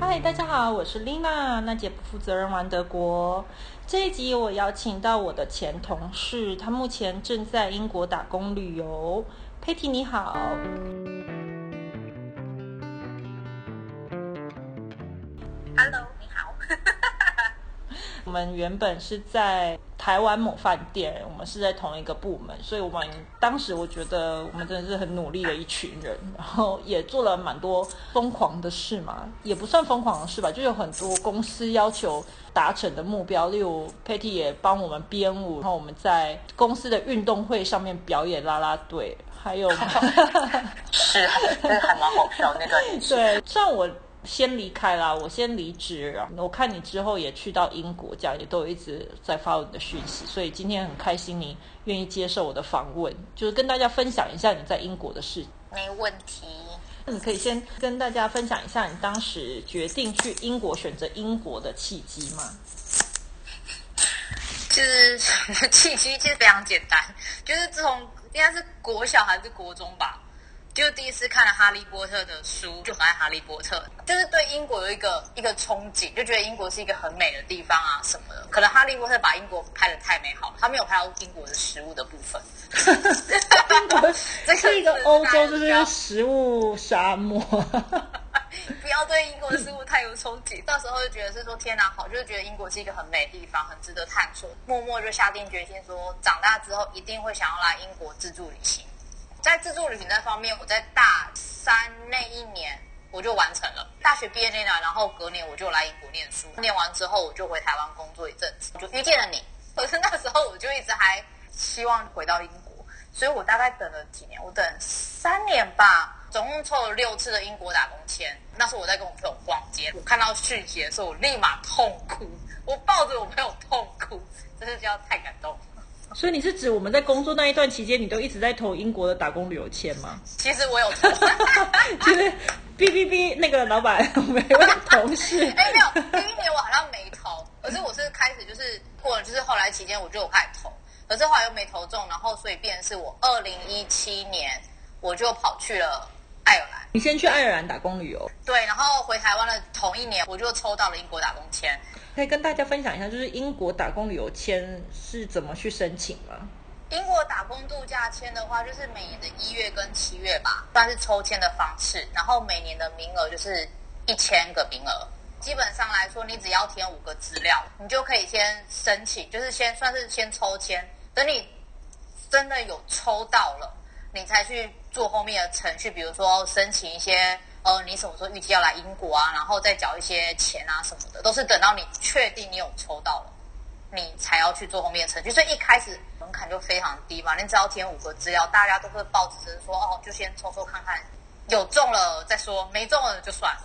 嗨，大家好，我是 Lina，那姐不负责任玩德国。这一集我邀请到我的前同事，他目前正在英国打工旅游。佩蒂你好。Hello，你好。我们原本是在台湾某饭店，我们是在同一个部门，所以我们当时我觉得我们真的是很努力的一群人，然后也做了蛮多疯狂的事嘛，也不算疯狂的事吧，就有很多公司要求达成的目标，例如 Patty 也帮我们编舞，然后我们在公司的运动会上面表演啦啦队，还有 是，这还蛮好笑那段也是。对，虽然我先离开啦，我先离职了。我看你之后也去到英国，这样也都一直在发你的讯息，所以今天很开心你愿意接受我的访问，就是跟大家分享一下你在英国的事。没问题。那你可以先跟大家分享一下你当时决定去英国、选择英国的契机吗？就是契机其实非常简单，就是自从应该是国小还是国中吧，就第一次看了《哈利波特》的书，就很爱《哈利波特》，就是对英国有一个一个憧憬，就觉得英国是一个很美的地方啊什么的。可能《哈利波特》把英国拍的太美好了，他没有拍到英国的食物的部分。英 国这是一个欧洲，就是比较食物沙漠。不要对英国的事物太有憧憬，到时候就觉得是说天哪，好，就是觉得英国是一个很美的地方，很值得探索。默默就下定决心说，长大之后一定会想要来英国自助旅行。在自助旅行这方面，我在大三那一年我就完成了。大学毕业那年，然后隔年我就来英国念书。念完之后，我就回台湾工作一阵子，我就遇见了你。可是那时候我就一直还希望回到英国，所以我大概等了几年，我等三年吧，总共凑了六次的英国打工签。那时候我在跟我朋友逛街，我看到讯息的时候，我立马痛哭，我抱着我朋友痛哭，真是叫太感动。所以你是指我们在工作那一段期间，你都一直在投英国的打工旅游签吗？其实我有投，其实哔哔哔，那个老板，我们一位同事，哎没有，第一年我好像没投，可是我是开始就是过了，就是后来期间我就有开始投，可是后来又没投中，然后所以变成是我二零一七年我就跑去了爱尔兰。你先去爱尔兰打工旅游，对，然后回台湾的同一年，我就抽到了英国打工签。可以跟大家分享一下，就是英国打工旅游签是怎么去申请吗？英国打工度假签的话，就是每年的一月跟七月吧，算是抽签的方式。然后每年的名额就是一千个名额。基本上来说，你只要填五个资料，你就可以先申请，就是先算是先抽签。等你真的有抽到了，你才去做后面的程序，比如说申请一些呃，你什么时候预计要来英国啊，然后再缴一些钱啊什么的，都是等到你确定你有抽到了。你才要去做后面的程序，所以一开始门槛就非常低嘛，你只要填五个资料，大家都会抱着说哦，就先抽抽看看，有中了再说，没中了就算了。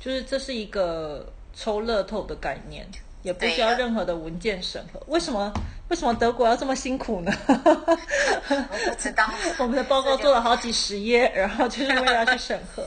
就是这是一个抽乐透的概念，也不需要任何的文件审核。为什么？为什么德国要这么辛苦呢？我不知道，我们的报告做了好几十页，然后就是为了要去审核。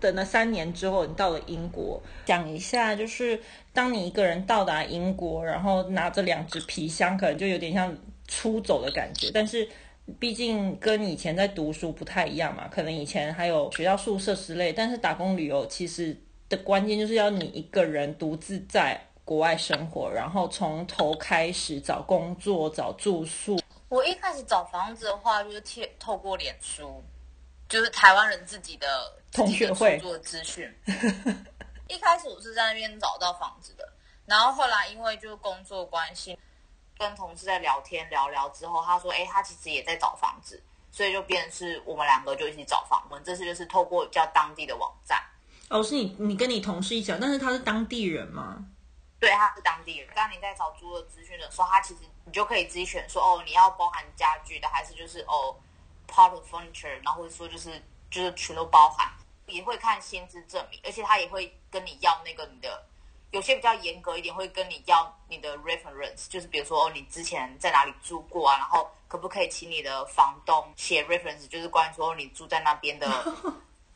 等了三年之后，你到了英国，讲一下，就是当你一个人到达英国，然后拿着两只皮箱，可能就有点像出走的感觉。但是，毕竟跟以前在读书不太一样嘛，可能以前还有学校宿舍之类，但是打工旅游其实的关键就是要你一个人独自在国外生活，然后从头开始找工作、找住宿。我一开始找房子的话，就是贴透过脸书，就是台湾人自己的同学会做资讯。一开始我是在那边找到房子的，然后后来因为就是工作关系，跟同事在聊天聊聊之后，他说：“哎，他其实也在找房子，所以就变成是我们两个就一起找房。我们这次就是透过叫当地的网站。哦，是你你跟你同事一起，但是他是当地人吗？对，他是当地人。当你在找租的资讯的时候，他其实你就可以自己选说，哦，你要包含家具的，还是就是哦 part of furniture，然后或者说就是就是全都包含，也会看薪资证明，而且他也会跟你要那个你的，有些比较严格一点，会跟你要你的 reference，就是比如说哦，你之前在哪里住过啊，然后可不可以请你的房东写 reference，就是关于说你住在那边的。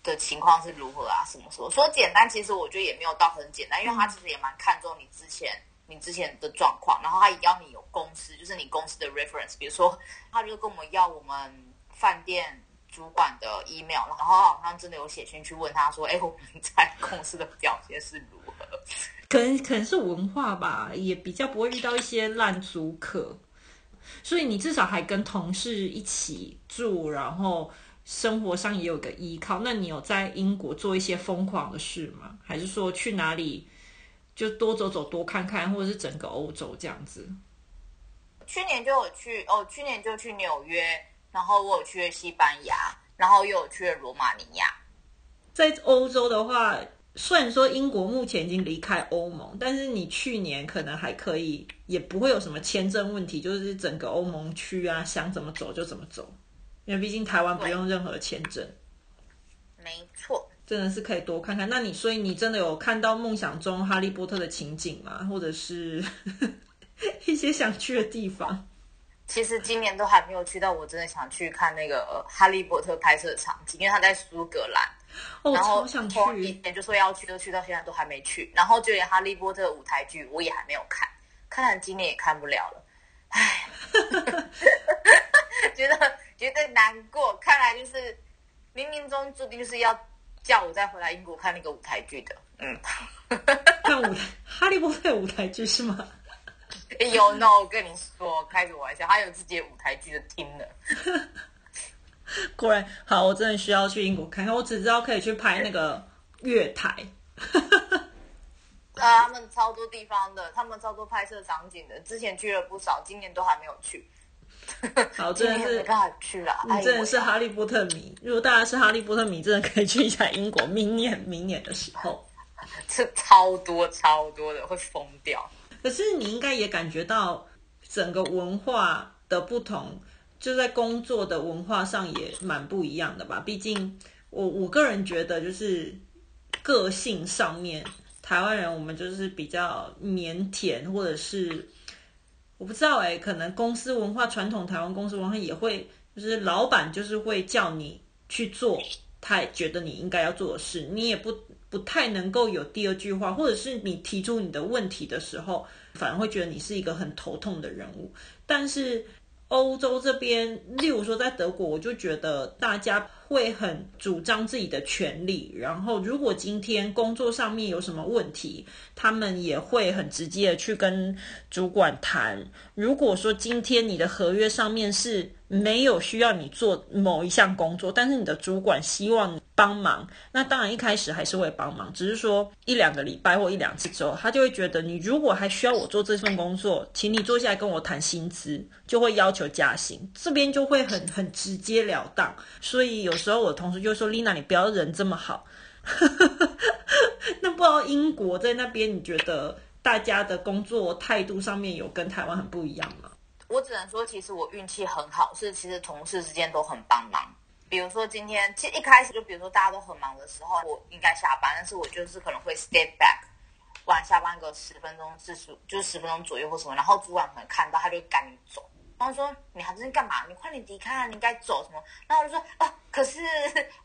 的情况是如何啊？什么什么说简单，其实我觉得也没有到很简单，因为他其实也蛮看重你之前你之前的状况，然后他也要你有公司，就是你公司的 reference，比如说他就跟我们要我们饭店主管的 email，然后好像真的有写信去问他说：“哎，我们在公司的表现是如何？” 可能可能是文化吧，也比较不会遇到一些烂租客，所以你至少还跟同事一起住，然后生活上也有个依靠。那你有在英国做一些疯狂的事吗？还是说去哪里就多走走、多看看，或者是整个欧洲这样子？去年就有去哦，去年就去纽约，然后我有去了西班牙，然后又有去罗马尼亚。在欧洲的话。虽然说英国目前已经离开欧盟，但是你去年可能还可以，也不会有什么签证问题，就是整个欧盟区啊，想怎么走就怎么走，因为毕竟台湾不用任何签证。没错，真的是可以多看看。那你所以你真的有看到梦想中哈利波特的情景吗？或者是 一些想去的地方？其实今年都还没有去到，我真的想去看那个哈利波特拍摄场景，因为他在苏格兰。然后从以前就说要去，都去到现在都还没去。然后就连《哈利波特》舞台剧我也还没有看，看来今年也看不了了。唉，觉得觉得难过。看来就是冥冥中注定就是要叫我再回来英国看那个舞台剧的。嗯，看舞台《哈利波特》舞台剧是吗？有呢，我跟你说，开个玩笑，他有自己的舞台剧的厅呢。果然好，我真的需要去英国看看。我只知道可以去拍那个月台。啊，他们超多地方的，他们超多拍摄场景的。之前去了不少，今年都还没有去。好，真的是。你真的是哈利波特迷。如果大家是哈利波特迷，真的可以去一下英国。明年，明年的时候，这超多超多的，会疯掉。可是你应该也感觉到整个文化的不同。就在工作的文化上也蛮不一样的吧。毕竟我我个人觉得，就是个性上面，台湾人我们就是比较腼腆，或者是我不知道哎，可能公司文化传统，台湾公司文化也会，就是老板就是会叫你去做他觉得你应该要做的事，你也不不太能够有第二句话，或者是你提出你的问题的时候，反而会觉得你是一个很头痛的人物，但是。欧洲这边，例如说在德国，我就觉得大家会很主张自己的权利。然后，如果今天工作上面有什么问题，他们也会很直接的去跟主管谈。如果说今天你的合约上面是没有需要你做某一项工作，但是你的主管希望帮忙，那当然一开始还是会帮忙，只是说一两个礼拜或一两次之后，他就会觉得你如果还需要我做这份工作，请你坐下来跟我谈薪资，就会要求加薪，这边就会很 很直截了当。所以有时候我同事就说：“Lina，你不要人这么好。” 那不知道英国在那边，你觉得大家的工作态度上面有跟台湾很不一样吗？我只能说，其实我运气很好，是其实同事之间都很帮忙。比如说今天，其实一开始就比如说大家都很忙的时候，我应该下班，但是我就是可能会 step back，晚下班个十分钟、四十就是十分钟左右或什么，然后主管可能看到他就赶紧走，然后说你还在干嘛？你快点离开，你应该走什么？然后我就说啊，可是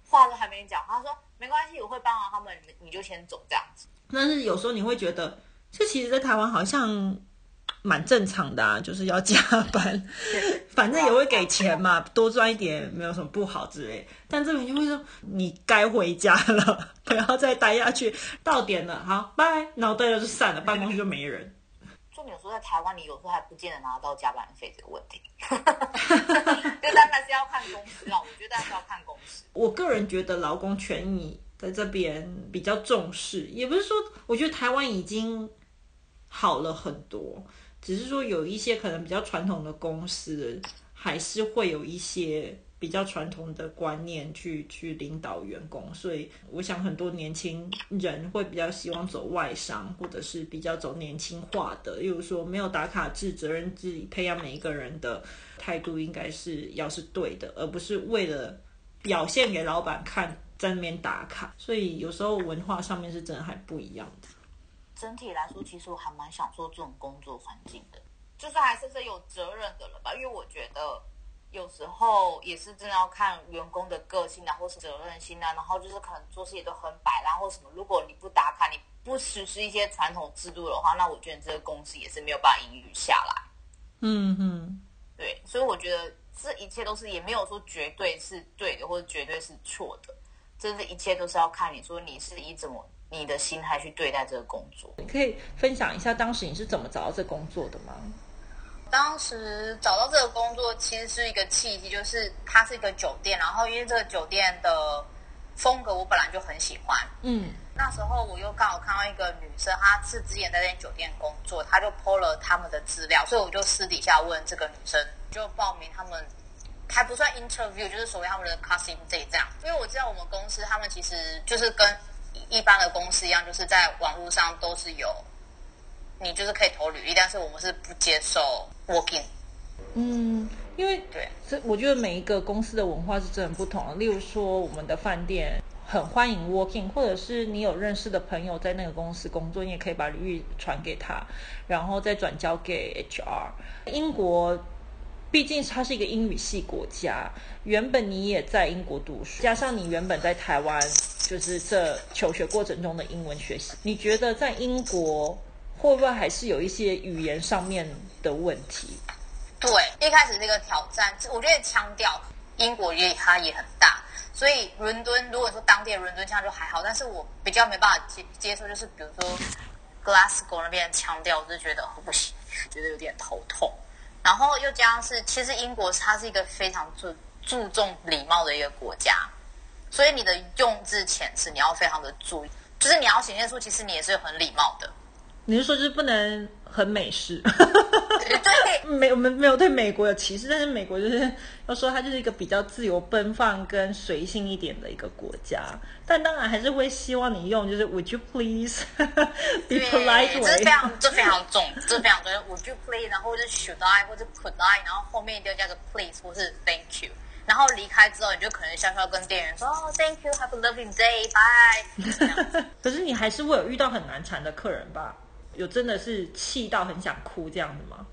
话都还没讲，他说没关系，我会帮忙他们，你就先走这样子。但是有时候你会觉得，这其实，在台湾好像。蛮正常的啊，就是要加班，反正也会给钱嘛，多赚一点没有什么不好之类。但这边就会说，你该回家了，不要再待下去，到点了，好，拜，然后大家就散了，办公室就没人。重点说在台湾，你有时候还不见得拿到加班费这个问题，就但还是要看公司啊，我觉得还是要看公司。我个人觉得劳工权益在这边比较重视，也不是说，我觉得台湾已经好了很多。只是说有一些可能比较传统的公司，还是会有一些比较传统的观念去去领导员工，所以我想很多年轻人会比较希望走外商，或者是比较走年轻化的，例如说没有打卡制，责任制，培养每一个人的态度应该是要是对的，而不是为了表现给老板看在那边打卡，所以有时候文化上面是真的还不一样的。整体来说，其实我还蛮享受这种工作环境的，就是还是是有责任的了吧？因为我觉得有时候也是真的要看员工的个性啊，或是责任心啊，然后就是可能做事也都很摆烂或什么。如果你不打卡，你不实施一些传统制度的话，那我觉得这个公司也是没有办法营运下来。嗯嗯，对，所以我觉得这一切都是也没有说绝对是对的，或者绝对是错的，这是一切都是要看你说你是以怎么你的心态去对待这个工作。你可以分享一下当时你是怎么找到这工作的吗？当时找到这个工作其实是一个契机，就是它是一个酒店，然后因为这个酒店的风格我本来就很喜欢，嗯，那时候我又刚好看到一个女生，她是之前在那间酒店工作，她就 PO 了他们的资料，所以我就私底下问这个女生，就报名他们还不算 interview，就是所谓他们的 casting day 这样。因为我知道我们公司他们其实就是跟一般的公司一样，就是在网络上都是有你就是可以投履历，但是我们是不接受 working。嗯，因为对，这我觉得每一个公司的文化是真的不同的。例如说，我们的饭店很欢迎 working，或者是你有认识的朋友在那个公司工作，你也可以把履历传给他，然后再转交给 HR。英国毕竟它是一个英语系国家，原本你也在英国读书，加上你原本在台湾，就是这求学过程中的英文学习，你觉得在英国会不会还是有一些语言上面的问题？对，一开始这个挑战，我觉得腔调英国也它也很大，所以伦敦如果说当地的伦敦腔就还好，但是我比较没办法接接受，就是比如说 Glasgow 那边的腔调，我就觉得不行，觉得有点头痛。然后又加上是，其实英国它是一个非常注注重礼貌的一个国家，所以你的用字遣词你要非常的注意，就是你要显现出其实你也是很礼貌的。你是说就是不能很美式？对，没我们没有对美国有歧视，但是美国就是要说它就是一个比较自由奔放跟随性一点的一个国家，但当然还是会希望你用就是 Would you please be polite 这是非常这非常重，这非常重要。Would you please，然后或者 Should I，或者 Could I，然后后面一定要加个 Please 或是 Thank you。然后离开之后，你就可能笑笑跟店员说：“哦，Thank you，Have a lovely day，Bye。” 可是你还是会有遇到很难缠的客人吧？有真的是气到很想哭这样子吗？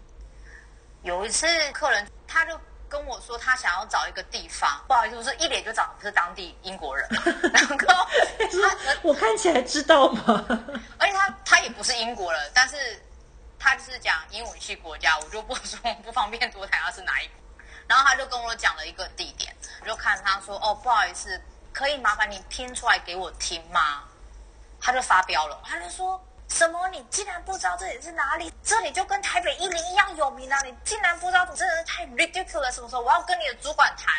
有一次客人他就跟我说，他想要找一个地方，不好意思，我是一脸就找不是当地英国人，然后他我看起来知道吗？而且他他也不是英国人，但是他就是讲英文系国家，我就不说不方便多谈他是哪一国。然后他就跟我讲了一个地点，我就看他说：“哦，不好意思，可以麻烦你拼出来给我听吗？”他就发飙了，他就说。什么？你竟然不知道这里是哪里？这里就跟台北一零一样有名啊！你竟然不知道，你真的是太 ridiculous！什么时候我要跟你的主管谈？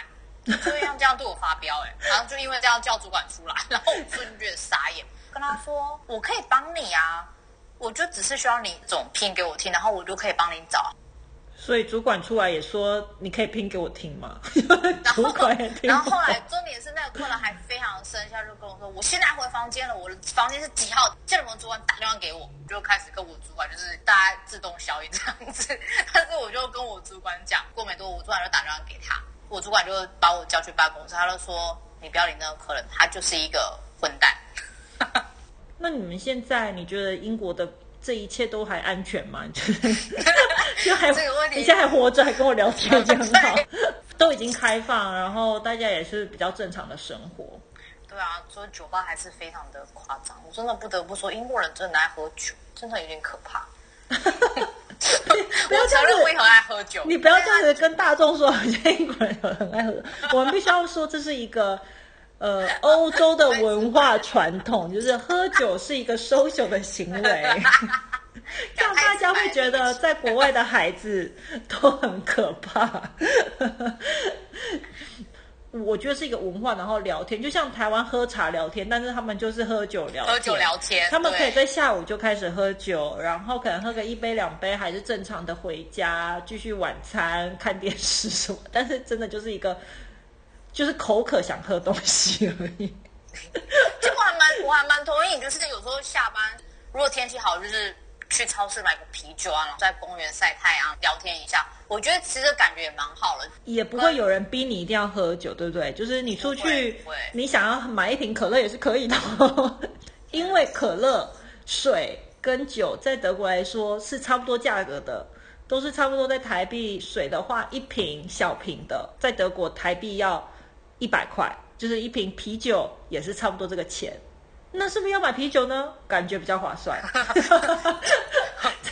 就像这样对我发飙哎，然后就因为这样叫主管出来，然后我瞬间傻眼，跟他说我可以帮你啊，我就只是需要你总拼给我听，然后我就可以帮你找。所以主管出来也说：“你可以拼给我听吗？” 然后，然后后来重点是那个客人还非常生气，就跟我说：“我现在回房间了，我的房间是几号？叫你们主管打电话给我。”就开始跟我主管就是大家自动消音这样子。但是我就跟我主管讲，过没多，我主管就打电话给他，我主管就把我叫去办公室，他就说：“你不要理那个客人，他就是一个混蛋。”那你们现在你觉得英国的？这一切都还安全吗？就还你现在还活着，还跟我聊天，这样好。都已经开放，然后大家也是比较正常的生活。对啊，所以酒吧还是非常的夸张。我真的不得不说，英国人真的爱喝酒，真的有点可怕。不要这样子，为何爱喝酒？你不要这样子跟大众说，好像英国人很爱喝。我们必须要说，这是一个。呃，欧洲的文化传统就是喝酒是一个 social 的行为，这样大家会觉得在国外的孩子都很可怕。我觉得是一个文化，然后聊天，就像台湾喝茶聊天，但是他们就是喝酒聊天，喝酒聊天，他们可以在下午就开始喝酒，然后可能喝个一杯两杯，还是正常的回家继续晚餐看电视什么，但是真的就是一个。就是口渴想喝东西而已，就我还蛮我还蛮同意，就是有时候下班如果天气好，就是去超市买个啤酒啊，然后在公园晒太阳聊天一下，我觉得其实感觉也蛮好的，也不会有人逼你一定要喝酒，对不对？就是你出去，你想要买一瓶可乐也是可以的，因为可乐、水跟酒在德国来说是差不多价格的，都是差不多在台币。水的话，一瓶小瓶的在德国台币要。一百块就是一瓶啤酒，也是差不多这个钱。那是不是要买啤酒呢？感觉比较划算。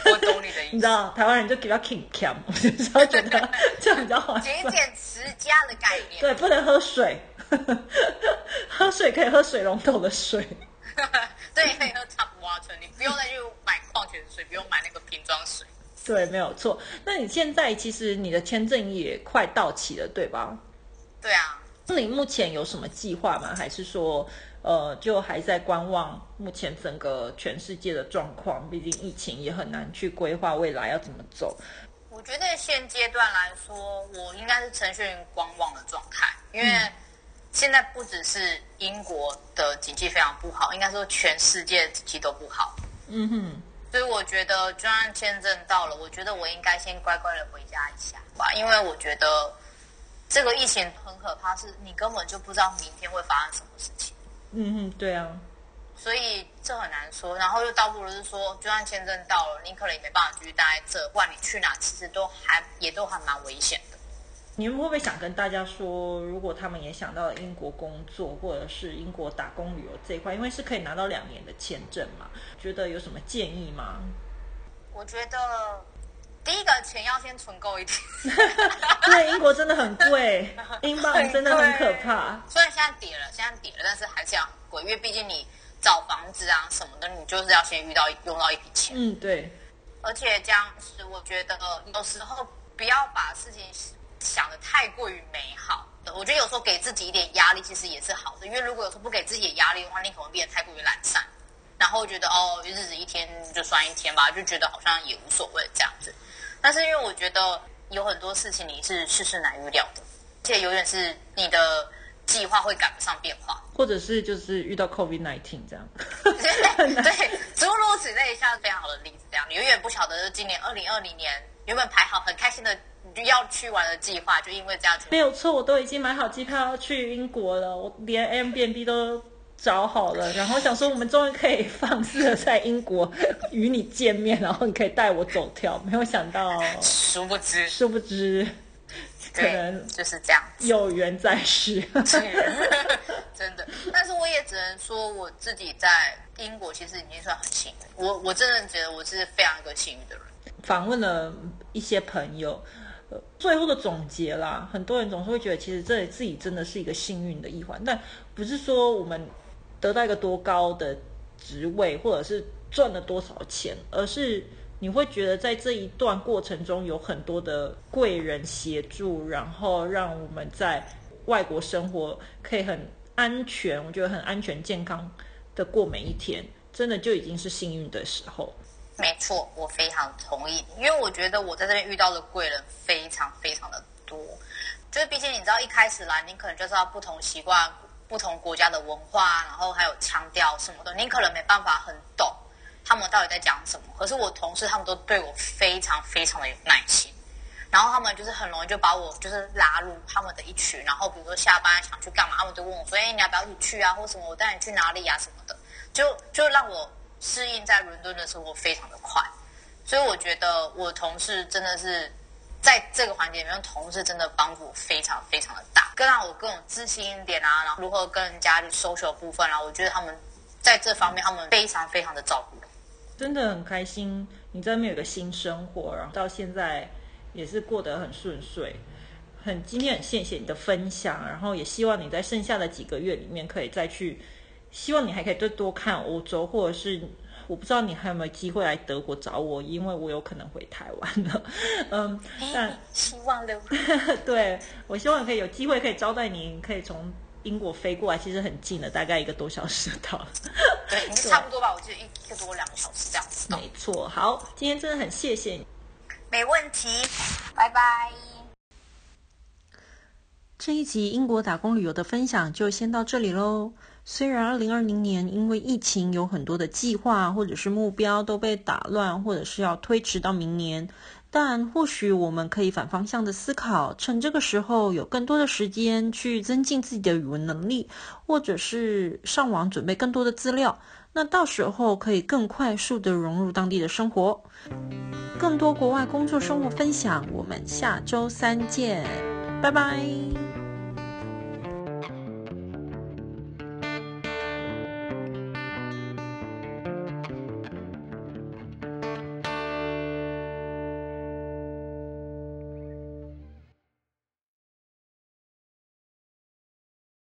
我懂你的意思。你知道台湾人就比较 king cam，我就是要觉得这样比较划节算。俭持家的概念。对，不能喝水，喝水可以喝水龙头的水。对，可以喝茶普蛙村，你不用再去买矿泉水，不用买那个瓶装水。对，没有错。那你现在其实你的签证也快到期了，对吧？对啊，那你目前有什么计划吗？还是说，呃，就还在观望目前整个全世界的状况？毕竟疫情也很难去规划未来要怎么走。我觉得现阶段来说，我应该是呈现观望的状态，因为现在不只是英国的经济非常不好，应该说全世界经济都不好。嗯哼，所以我觉得，就算签证到了，我觉得我应该先乖乖的回家一下吧，因为我觉得这个疫情很可怕，是你根本就不知道明天会发生什么事情，嗯嗯，对啊，所以这很难说。然后又倒不如是说，就算签证到了，你可能也没办法继续待在这，不管你去哪，其实都还也都还蛮危险的。你们会不会想跟大家说，如果他们也想到英国工作，或者是英国打工旅游这一块，因为是可以拿到两年的签证嘛？觉得有什么建议吗？我觉得第一个钱要先存够一点，对，英国真的很贵，英镑真的很可怕。虽然现在跌了，现在跌了，但是还是要很贵，因为毕竟你找房子啊什么的，你就是要先遇到用到一笔钱。嗯，对，而且这样是我觉得有时候不要把事情想的太过于美好的。我觉得有时候给自己一点压力其实也是好的，因为如果有时候不给自己压力的话，你可能变得太过于懒散，然后觉得哦日子一天就算一天吧，就觉得好像也无所谓这样子。但是因为我觉得有很多事情你是世事难预料的，而且永远是你的计划会赶不上变化。或者是就是遇到 COVID nineteen 这样。对，诸如此类，像非常好的例子，这样你永远不晓得，就是今年二零二零年原本排好很开心的你就要去玩的计划，就因为这样子，没有错，我都已经买好机票要去英国了，我连 M B N B 都找好了，然后想说我们终于可以放肆的在英国与你见面，然后你可以带我走跳，没有想到，殊不知，殊不知可能，就是这样子。有缘在世。真的，但是我也只能说我自己在英国其实已经算很幸运。我我真的觉得我是非常一个幸运的人。访问了一些朋友，呃，最后的总结啦，很多人总是会觉得，其实这自己真的是一个幸运的一环，但不是说我们得到一个多高的职位，或者是赚了多少钱，而是你会觉得在这一段过程中有很多的贵人协助，然后让我们在外国生活可以很安全，我觉得很安全健康的过每一天，真的就已经是幸运的时候。没错，我非常同意，因为我觉得我在这边遇到的贵人非常非常的多。就是毕竟你知道，一开始来你可能就是要不同习惯、不同国家的文化，然后还有腔调什么的，你可能没办法很懂他们到底在讲什么。可是我同事他们都对我非常非常的有耐心，然后他们就是很容易就把我就是拉入他们的一群，然后比如说下班想去干嘛，他们就问我说：“哎，你要不要一起去啊？或什么我带你去哪里啊什么的。”就就让我适应在伦敦的生活非常的快，所以我觉得我同事真的是在这个环节里面，同事真的帮助我非常非常的大，更让我更有自信一点啊，然后如何跟人家去 social 部分啊，我觉得他们在这方面他们非常非常的照顾我。真的很开心，你在那边有个新生活，然后到现在也是过得很顺遂。很今天很谢谢你的分享，然后也希望你在剩下的几个月里面可以再去，希望你还可以再多看欧洲，或者是我不知道你还有没有机会来德国找我，因为我有可能回台湾了。嗯，但希望的，对我希望可以有机会可以招待你，可以从英国飞过来，其实很近的，大概一个多小时到了。对，应该差不多吧，我记得一个多两个小时这样子。没错，好，今天真的很谢谢你。没问题，拜拜。这一集英国打工旅游的分享就先到这里喽。虽然二零二零年因为疫情有很多的计划或者是目标都被打乱，或者是要推迟到明年，但或许我们可以反方向的思考，趁这个时候有更多的时间去增进自己的语文能力，或者是上网准备更多的资料，那到时候可以更快速的融入当地的生活。更多国外工作生活分享，我们下周三见，拜拜。